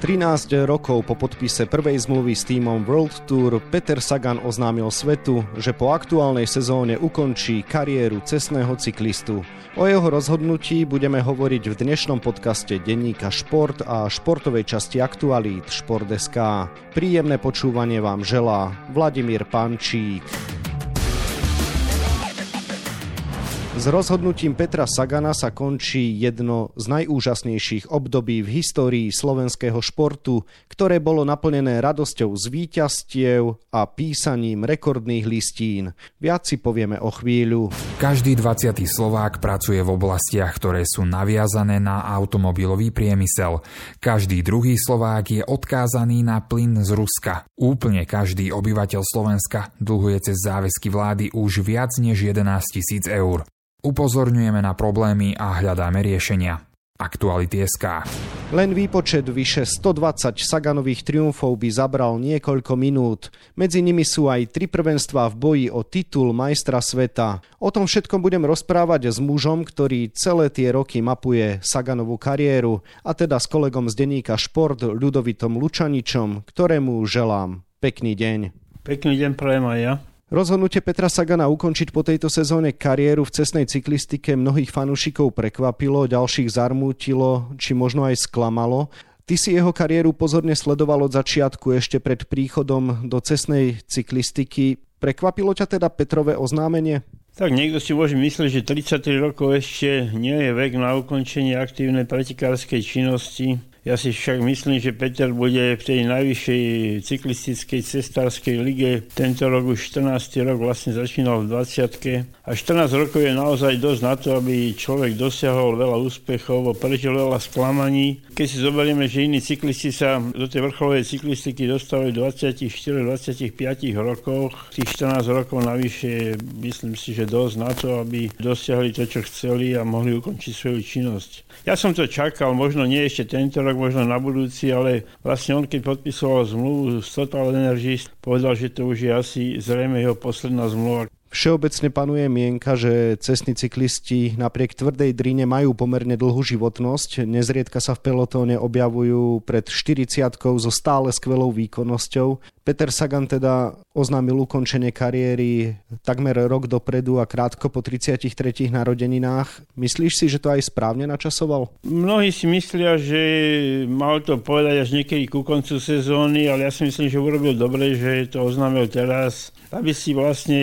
13 rokov po podpise prvej zmluvy s týmom World Tour Peter Sagan oznámil svetu, že po aktuálnej sezóne ukončí kariéru cestného cyklistu. O jeho rozhodnutí budeme hovoriť v dnešnom podcaste denníka Šport a športovej časti aktualít Šport.sk. Príjemné počúvanie vám želá Vladimír Pančík. S rozhodnutím Petra Sagana sa končí jedno z najúžasnejších období v histórii slovenského športu, ktoré bolo naplnené radosťou z víťazstiev a písaním rekordných listín. Viac si povieme o chvíľu. Každý 20. Slovák pracuje v oblastiach, ktoré sú naviazané na automobilový priemysel. Každý druhý Slovák je odkázaný na plyn z Ruska. Úplne každý obyvateľ Slovenska dlhuje cez záväzky vlády už viac než 11 tisíc eur. Upozorňujeme na problémy a hľadáme riešenia. Aktuality SK. Len výpočet vyše 120 Saganových triumfov by zabral niekoľko minút. Medzi nimi sú aj tri prvenstvá v boji o titul majstra sveta. O tom všetkom budem rozprávať s mužom, ktorý celé tie roky mapuje Saganovú kariéru, a teda s kolegom z denníka Šport Ľudovitom Lučaničom, ktorému želám pekný deň. Pekný deň prajem aj ja. Rozhodnutie Petra Sagana ukončiť po tejto sezóne kariéru v cestnej cyklistike mnohých fanúšikov prekvapilo, ďalších zarmútilo, či možno aj sklamalo. Ty si jeho kariéru pozorne sledoval od začiatku ešte pred príchodom do cestnej cyklistiky. Prekvapilo ťa teda Petrové oznámenie? Tak niekto si môže myslieť, že 33 rokov ešte nie je vek na ukončenie aktívnej pretekárskej činnosti. Ja si však myslím, že Peter bude v tej najvyššej cyklistickej cestárskej lige. Tento rok už 14. rok vlastne začínal v 20 A 14 rokov je naozaj dosť na to, aby človek dosiahol veľa úspechov, prežil veľa sklamaní. Keď si zoberieme, že iní cyklisti sa do tej vrcholovej cyklistiky dostávajú v 24-25 rokoch, tých 14 rokov navyše myslím si, že dosť na to, aby dosiahli to, čo chceli a mohli ukončiť svoju činnosť. Ja som to čakal, možno nie ešte tento rok, možno na budúci, ale vlastne on, keď podpisoval zmluvu s Total Energies, povedal, že to už je asi zrejme jeho posledná zmluva. Všeobecne panuje mienka, že cestní cyklisti napriek tvrdej dríne majú pomerne dlhú životnosť. Nezriedka sa v pelotóne objavujú pred 40 so stále skvelou výkonnosťou. Peter Sagan teda oznámil ukončenie kariéry takmer rok dopredu a krátko po 33 narodeninách. Myslíš si, že to aj správne načasoval? Mnohí si myslia, že mal to povedať až niekedy ku koncu sezóny, ale ja si myslím, že urobil dobre, že to oznámil teraz, aby si vlastne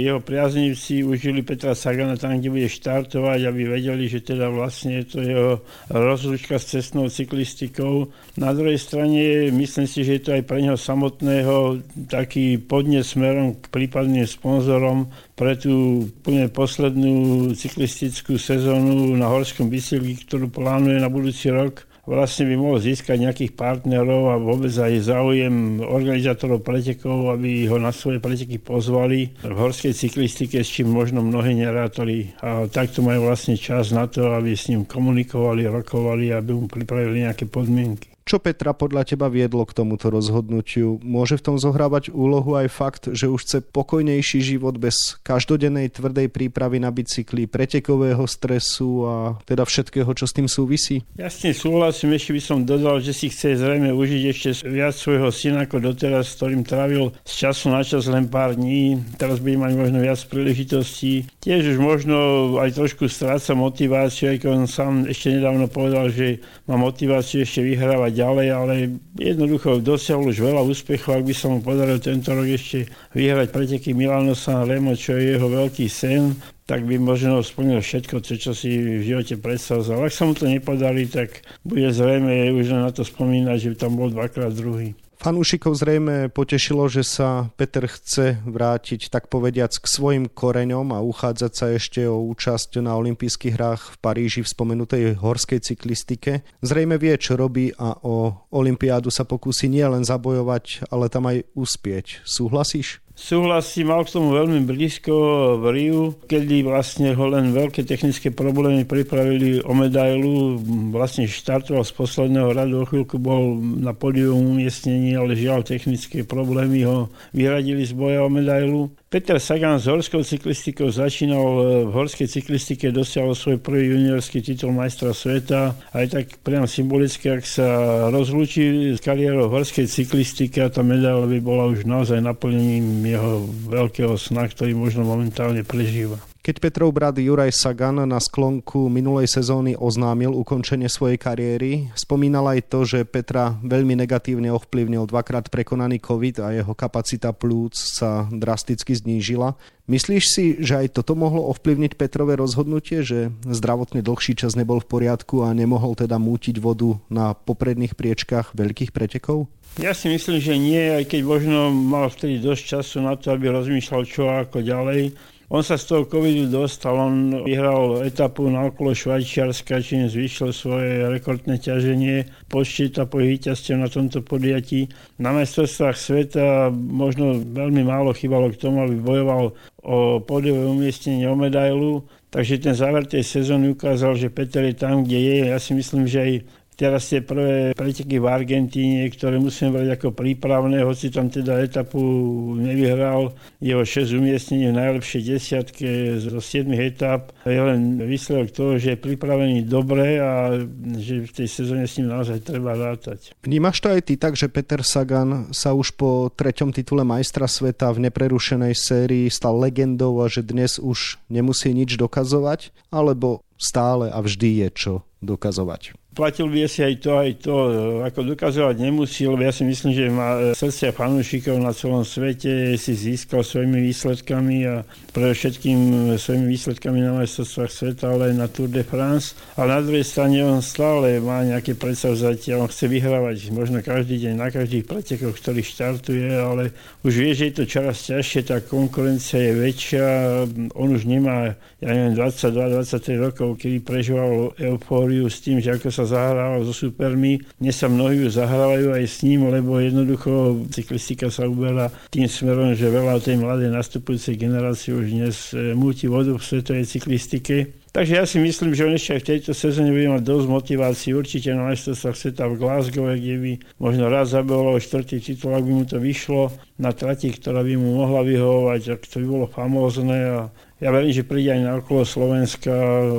jeho priaznivci užili Petra Sagana tam, kde bude štartovať, aby vedeli, že teda vlastne to jeho rozlučka s cestnou cyklistikou. Na druhej strane myslím si, že je to aj pre neho samotné jeho taký podnes smerom k prípadným sponzorom pre tú úplne poslednú cyklistickú sezónu na Horskom bicykli, ktorú plánuje na budúci rok vlastne by mohol získať nejakých partnerov a vôbec aj záujem organizátorov pretekov, aby ho na svoje preteky pozvali v horskej cyklistike, s čím možno mnohí nerátali. A takto majú vlastne čas na to, aby s ním komunikovali, rokovali, aby mu pripravili nejaké podmienky. Čo Petra podľa teba viedlo k tomuto rozhodnutiu? Môže v tom zohrávať úlohu aj fakt, že už chce pokojnejší život bez každodennej tvrdej prípravy na bicykli, pretekového stresu a teda všetkého, čo s tým súvisí? Ja s tým súhlasím, ešte by som dodal, že si chce zrejme užiť ešte viac svojho syna ako doteraz, s ktorým trávil z času na čas len pár dní. Teraz bude mať možno viac príležitostí. Tiež už možno aj trošku stráca motiváciu, keď on sám ešte nedávno povedal, že má motiváciu ešte vyhrávať ďalej, ale jednoducho dosiahol už veľa úspechov, ak by sa mu podaril tento rok ešte vyhrať preteky Milano San Remo, čo je jeho veľký sen, tak by možno splnil všetko, čo, čo si v živote predstavoval. Ak sa mu to nepodarí, tak bude zrejme už na to spomínať, že tam bol dvakrát druhý. Fanúšikov zrejme potešilo, že sa Peter chce vrátiť tak povediac k svojim koreňom a uchádzať sa ešte o účasť na olympijských hrách v Paríži v spomenutej horskej cyklistike. Zrejme vie, čo robí a o olympiádu sa pokúsi nielen zabojovať, ale tam aj uspieť. Súhlasíš? Súhlasím, mal k tomu veľmi blízko v Riu, kedy vlastne ho len veľké technické problémy pripravili o medailu. Vlastne štartoval z posledného radu, o chvíľku bol na podium umiestnení, ale žiaľ technické problémy ho vyradili z boja o medailu. Peter Sagan s horskou cyklistikou začínal e, v horskej cyklistike, dosiahol svoj prvý juniorský titul majstra sveta. Aj tak priam symbolicky, ak sa rozlúči s kariérou horskej cyklistike tá medaila by bola už naozaj naplnením jeho veľkého sna, ktorý možno momentálne prežíva. Keď Petrov brat Juraj Sagan na sklonku minulej sezóny oznámil ukončenie svojej kariéry, spomínal aj to, že Petra veľmi negatívne ovplyvnil dvakrát prekonaný COVID a jeho kapacita plúc sa drasticky znížila. Myslíš si, že aj toto mohlo ovplyvniť Petrové rozhodnutie, že zdravotne dlhší čas nebol v poriadku a nemohol teda mútiť vodu na popredných priečkách veľkých pretekov? Ja si myslím, že nie, aj keď možno mal vtedy dosť času na to, aby rozmýšľal čo ako ďalej. On sa z toho covidu dostal, on vyhral etapu na okolo Švajčiarska, čím zvýšil svoje rekordné ťaženie, počet etapových víťazstiev na tomto podujatí. Na majstrovstvách sveta možno veľmi málo chýbalo k tomu, aby bojoval o podiové umiestnenie o medailu. Takže ten záver tej sezóny ukázal, že Peter je tam, kde je. Ja si myslím, že aj Teraz tie prvé preteky v Argentíne, ktoré musíme brať ako prípravné, hoci tam teda etapu nevyhral, jeho 6 umiestnení v najlepšej desiatke zo 7 etap. Je len výsledok toho, že je pripravený dobre a že v tej sezóne s ním naozaj treba rátať. Vnímaš to aj ty tak, že Peter Sagan sa už po treťom titule majstra sveta v neprerušenej sérii stal legendou a že dnes už nemusí nič dokazovať? Alebo stále a vždy je čo dokazovať? Platil by si aj to, aj to, ako dokazovať nemusí, lebo ja si myslím, že má srdcia fanúšikov na celom svete, si získal svojimi výsledkami a pre všetkým svojimi výsledkami na majstrovstvách sveta, ale aj na Tour de France. A na druhej strane on stále má nejaké predsavzatia, on chce vyhrávať možno každý deň na každých pretekoch, ktorých štartuje, ale už vie, že je to čoraz ťažšie, tá konkurencia je väčšia, on už nemá, ja neviem, 22-23 rokov, kedy prežíval eufóriu s tým, že ako sa sa zahrával so supermi. Dnes sa mnohí zahrávajú aj s ním, lebo jednoducho cyklistika sa uberá tým smerom, že veľa tej mladej nastupujúcej generácie už dnes e, múti vodu v svetovej cyklistike. Takže ja si myslím, že on ešte aj v tejto sezóne bude mať dosť motivácií. Určite na majstrovstvách sveta v Glasgow, kde by možno raz zabehol štvrtý titul, ak by mu to vyšlo na trati, ktorá by mu mohla vyhovovať, ak to by bolo famózne a ja verím, že príde aj na okolo Slovenska,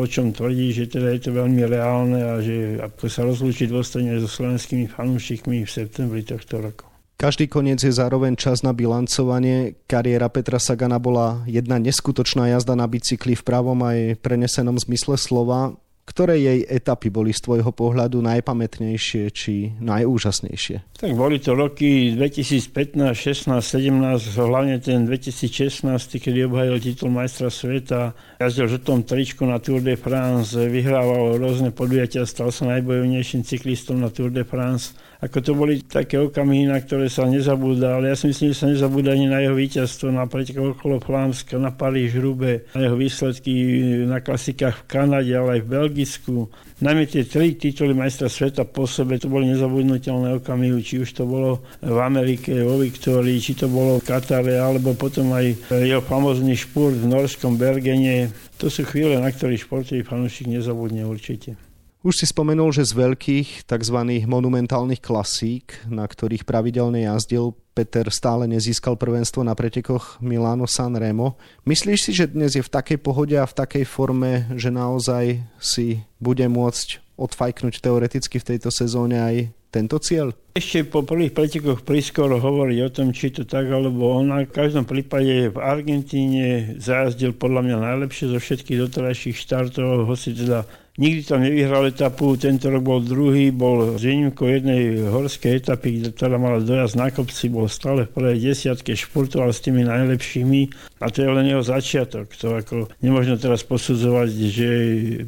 o čom tvrdí, že teda je to veľmi reálne a že ako sa rozlúčiť dôstojne so slovenskými fanúšikmi v septembri tohto roku. Každý koniec je zároveň čas na bilancovanie. Kariéra Petra Sagana bola jedna neskutočná jazda na bicykli v pravom aj prenesenom zmysle slova. Ktoré jej etapy boli z tvojho pohľadu najpamätnejšie či najúžasnejšie? Tak boli to roky 2015, 16, 17, hlavne ten 2016, kedy obhajil titul majstra sveta, jazdil v žltom tričku na Tour de France, vyhrával rôzne podujatia, stal sa najbojovnejším cyklistom na Tour de France ako to boli také okamihy, na ktoré sa nezabúda, ale ja si myslím, že sa nezabúda ani na jeho víťazstvo na pretekoch okolo Flámska, na Paríž, Rube, na jeho výsledky na klasikách v Kanade, ale aj v Belgicku. Najmä tie tri tituly majstra sveta po sebe, to boli nezabudnutelné okamihy, či už to bolo v Amerike, vo Viktórii, či to bolo v Katare, alebo potom aj jeho famózny špurt v norskom Bergene. To sú chvíle, na ktorých športový fanúšik nezabudne určite. Už si spomenul, že z veľkých tzv. monumentálnych klasík, na ktorých pravidelne jazdil, Peter stále nezískal prvenstvo na pretekoch Milano San Remo. Myslíš si, že dnes je v takej pohode a v takej forme, že naozaj si bude môcť odfajknúť teoreticky v tejto sezóne aj tento cieľ? Ešte po prvých pretekoch priskoro hovoriť o tom, či to tak, alebo on v každom prípade v Argentíne zajazdil podľa mňa najlepšie zo všetkých doterajších štartov, hoci teda Nikdy tam nevyhral etapu, tento rok bol druhý, bol z výnimkou jednej horskej etapy, ktorá mala dojazd na kopci, bol stále v prvej desiatke, športoval s tými najlepšími a to je len jeho začiatok. To ako nemôžno teraz posudzovať, že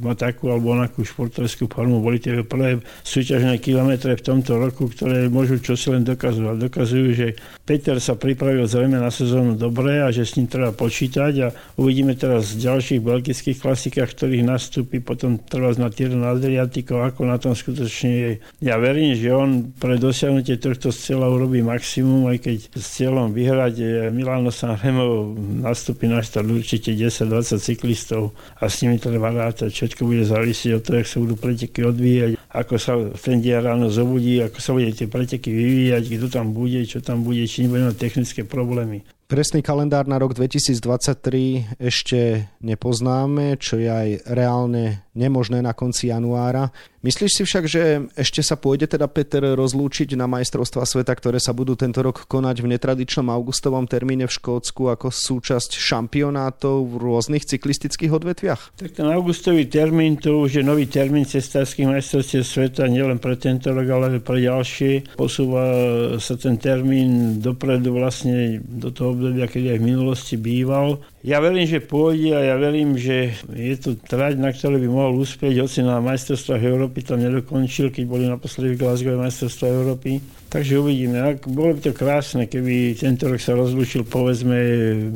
má takú alebo onakú športovskú formu. Boli tie prvé súťažné kilometre v tomto roku, ktoré môžu čosi len dokazovať. Dokazujú, že Peter sa pripravil zrejme na sezónu dobre a že s ním treba počítať a uvidíme teraz v ďalších belgických klasikách, ktorých nastúpi potom trvať na Tirno Adriatico, ako na tom skutočne je. Ja verím, že on pre dosiahnutie tohto cieľa urobí maximum, aj keď s cieľom vyhrať Milano Sanremo nastúpi na štart určite 10-20 cyklistov a s nimi treba rátať. Všetko bude závisieť od toho, jak sa budú preteky odvíjať, ako sa ten deň ráno zobudí, ako sa bude tie preteky vyvíjať, kto tam bude, čo tam bude, či nebudeme mať technické problémy. Presný kalendár na rok 2023 ešte nepoznáme, čo je aj reálne nemožné na konci januára. Myslíš si však, že ešte sa pôjde teda Peter rozlúčiť na majstrovstva sveta, ktoré sa budú tento rok konať v netradičnom augustovom termíne v Škótsku ako súčasť šampionátov v rôznych cyklistických odvetviach? Tak ten augustový termín, to už je nový termín cestárskych majstrovstiev sveta, nielen pre tento rok, ale pre ďalšie. Posúva sa ten termín dopredu vlastne do toho obdobia, kedy aj v minulosti býval. Ja verím, že pôjde a ja verím, že je to trať, na ktoré by mohol uspieť, hoci na majstrovstvách Európy to nedokončil, keď boli naposledy v Glasgow majstrovstvá Európy. Takže uvidíme. Ak, bolo by to krásne, keby tento rok sa rozlúčil povedzme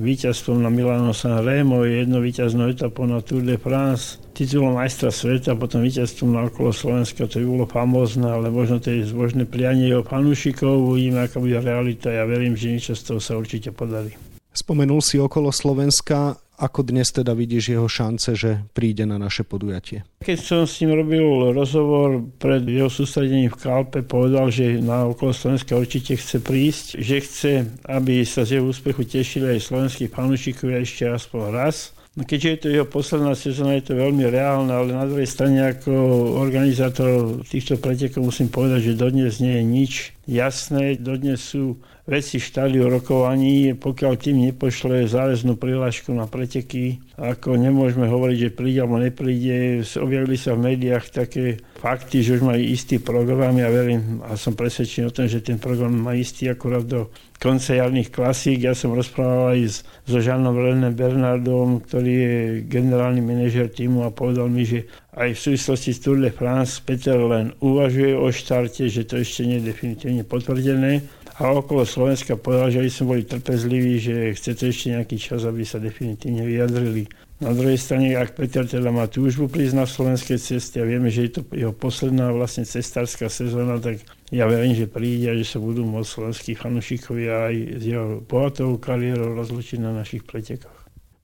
víťazstvom na Milano San Remo, jedno víťaznou etapou na Tour de France, titulom majstra sveta, potom víťazstvom na okolo Slovenska, to by bolo famózne, ale možno to je zbožné prianie jeho fanúšikov, uvidíme, aká bude realita. Ja verím, že niečo z toho sa určite podarí. Spomenul si okolo Slovenska, ako dnes teda vidíš jeho šance, že príde na naše podujatie? Keď som s ním robil rozhovor pred jeho sústredením v Kalpe, povedal, že na okolo Slovenska určite chce prísť, že chce, aby sa z jeho úspechu tešili aj slovenskí fanúšikovia ešte aspoň raz. No keďže je to jeho posledná sezóna, je to veľmi reálne, ale na druhej strane ako organizátor týchto pretekov musím povedať, že dodnes nie je nič jasné. Dodnes sú veci v štádiu rokovaní, pokiaľ tým nepošle záväznú prihlášku na preteky, ako nemôžeme hovoriť, že príde alebo nepríde. Objavili sa v médiách také fakty, že už majú istý program. Ja verím a som presvedčený o tom, že ten program má istý akurát do konca jarných klasík. Ja som rozprával aj so Žanom René Bernardom, ktorý je generálny manažer týmu a povedal mi, že aj v súvislosti s Tour de France Peter len uvažuje o štarte, že to ešte nie je definitívne potvrdené a okolo Slovenska povedal, že by sme boli trpezliví, že chce to ešte nejaký čas, aby sa definitívne vyjadrili. Na druhej strane, ak Peter teda má túžbu prísť na slovenské cesty a vieme, že je to jeho posledná vlastne cestárska sezóna, tak ja verím, že príde a že sa budú môcť slovenskí fanúšikovia aj s jeho bohatou kariérou rozlučiť na našich pretekoch.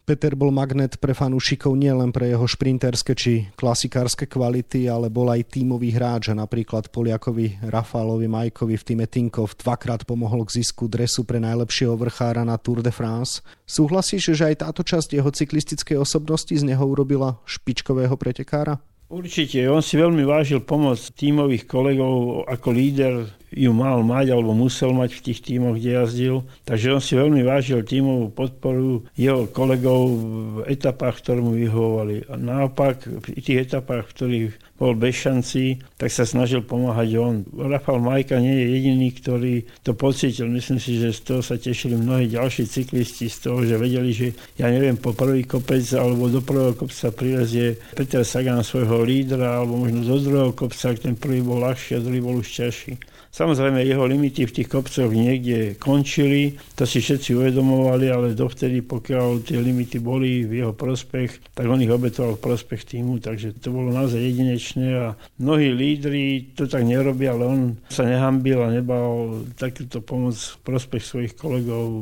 Peter bol magnet pre fanúšikov nielen pre jeho šprinterské či klasikárske kvality, ale bol aj tímový hráč a napríklad Poliakovi Rafalovi Majkovi v týme Tinkov dvakrát pomohol k zisku dresu pre najlepšieho vrchára na Tour de France. Súhlasíš, že aj táto časť jeho cyklistickej osobnosti z neho urobila špičkového pretekára? Určite, on si veľmi vážil pomoc tímových kolegov ako líder ju mal mať alebo musel mať v tých tímoch, kde jazdil. Takže on si veľmi vážil tímovú podporu jeho kolegov v etapách, ktoré mu vyhovovali. A naopak v tých etapách, v ktorých bol bez šancí, tak sa snažil pomáhať on. Rafal Majka nie je jediný, ktorý to pocítil. Myslím si, že z toho sa tešili mnohí ďalší cyklisti, z toho, že vedeli, že ja neviem, po prvý kopec alebo do prvého kopca prilezie Peter Sagan svojho lídra, alebo možno do druhého kopca, ten prvý bol ľahší a druhý bol už ťažší. Samozrejme, jeho limity v tých kopcoch niekde končili, to si všetci uvedomovali, ale dovtedy, pokiaľ tie limity boli v jeho prospech, tak on ich obetoval v prospech týmu, takže to bolo naozaj jedinečné a mnohí lídri to tak nerobia, ale on sa nehambil a nebal takúto pomoc v prospech svojich kolegov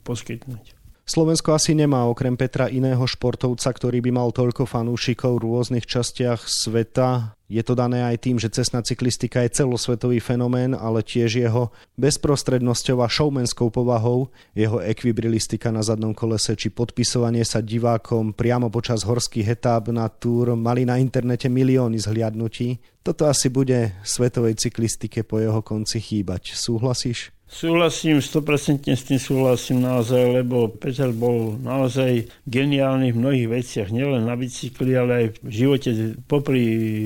poskytnúť. Slovensko asi nemá okrem Petra iného športovca, ktorý by mal toľko fanúšikov v rôznych častiach sveta. Je to dané aj tým, že cestná cyklistika je celosvetový fenomén, ale tiež jeho bezprostrednosťou a showmanskou povahou, jeho ekvibrilistika na zadnom kolese či podpisovanie sa divákom priamo počas horských etáp na túr mali na internete milióny zhliadnutí. Toto asi bude svetovej cyklistike po jeho konci chýbať. Súhlasíš? Súhlasím, 100% s tým súhlasím naozaj, lebo Peter bol naozaj geniálny v mnohých veciach, nielen na bicykli, ale aj v živote popri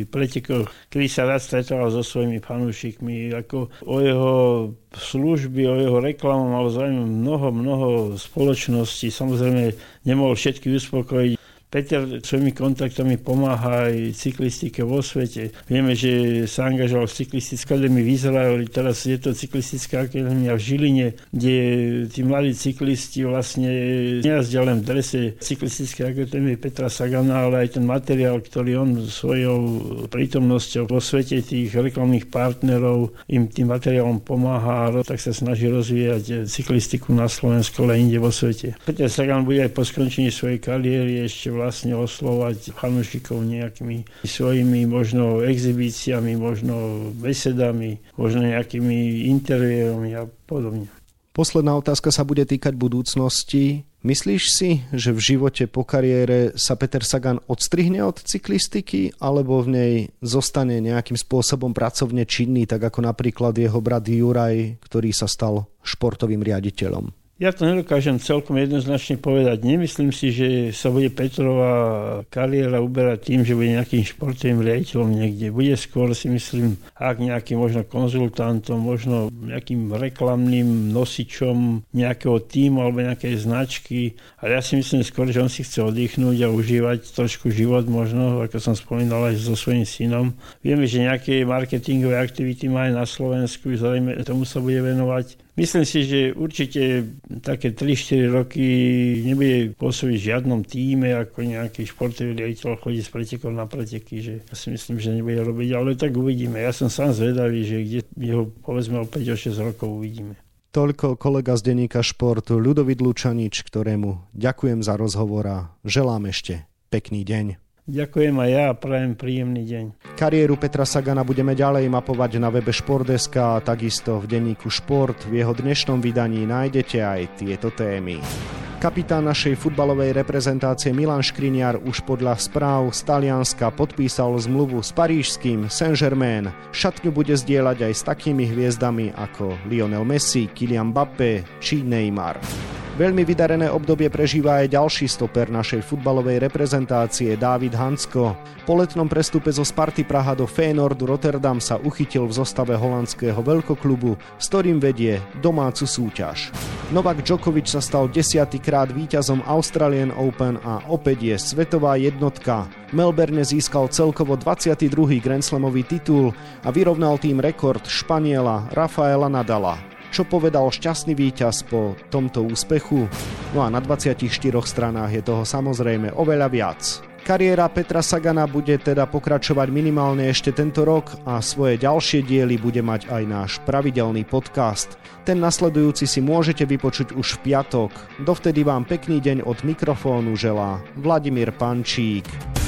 pretekoch, kedy sa rád stretával so svojimi fanúšikmi, ako o jeho služby, o jeho reklamu mal záujem mnoho, mnoho spoločností. Samozrejme, nemohol všetky uspokojiť, Peter svojimi kontaktami pomáha aj cyklistike vo svete. Vieme, že sa angažoval v cyklistickej akadémii v Izraeli, teraz je to cyklistická akadémia v Žiline, kde tí mladí cyklisti vlastne nejazdia len v drese cyklistickej akadémie Petra Sagana, ale aj ten materiál, ktorý on svojou prítomnosťou vo svete tých reklamných partnerov im tým materiálom pomáha, tak sa snaží rozvíjať cyklistiku na Slovensku, ale inde vo svete. Peter Sagan bude aj po skončení svojej kariéry ešte vlastne oslovať fanúšikov nejakými svojimi možno exibíciami, možno besedami, možno nejakými interviérami a podobne. Posledná otázka sa bude týkať budúcnosti. Myslíš si, že v živote po kariére sa Peter Sagan odstrihne od cyklistiky alebo v nej zostane nejakým spôsobom pracovne činný, tak ako napríklad jeho brat Juraj, ktorý sa stal športovým riaditeľom? Ja to nedokážem celkom jednoznačne povedať. Nemyslím si, že sa bude Petrová kariéra uberať tým, že bude nejakým športovým riaditeľom niekde. Bude skôr si myslím, ak nejakým možno konzultantom, možno nejakým reklamným nosičom nejakého týmu alebo nejakej značky. Ale ja si myslím skôr, že on si chce oddychnúť a užívať trošku život možno, ako som spomínal aj so svojím synom. Vieme, že nejaké marketingové aktivity má aj na Slovensku, zrejme tomu sa bude venovať. Myslím si, že určite také 3-4 roky nebude pôsobiť v žiadnom týme ako nejaký športový riaditeľ chodí z pretekov na preteky, že ja si myslím, že nebude robiť, ale tak uvidíme. Ja som sám zvedavý, že kde jeho povedzme o 5-6 rokov uvidíme. Toľko kolega z denníka športu Ľudovit Lučanič, ktorému ďakujem za rozhovor a želám ešte pekný deň. Ďakujem aj ja a prajem príjemný deň. Kariéru Petra Sagana budeme ďalej mapovať na webe Športdeska a takisto v denníku Šport. V jeho dnešnom vydaní nájdete aj tieto témy. Kapitán našej futbalovej reprezentácie Milan Škriniar už podľa správ z Talianska podpísal zmluvu s parížským Saint-Germain. Šatňu bude zdieľať aj s takými hviezdami ako Lionel Messi, Kylian Mbappé či Neymar. Veľmi vydarené obdobie prežíva aj ďalší stoper našej futbalovej reprezentácie Dávid Hansko. Po letnom prestupe zo Sparty Praha do Feyenoordu Rotterdam sa uchytil v zostave holandského veľkoklubu, s ktorým vedie domácu súťaž. Novak Djokovic sa stal desiatýkrát víťazom Australian Open a opäť je svetová jednotka. Melbourne získal celkovo 22. Grand Slamový titul a vyrovnal tým rekord Španiela Rafaela Nadala čo povedal šťastný víťaz po tomto úspechu. No a na 24 stranách je toho samozrejme oveľa viac. Kariéra Petra Sagana bude teda pokračovať minimálne ešte tento rok a svoje ďalšie diely bude mať aj náš pravidelný podcast. Ten nasledujúci si môžete vypočuť už v piatok. Dovtedy vám pekný deň od mikrofónu želá Vladimír Pančík.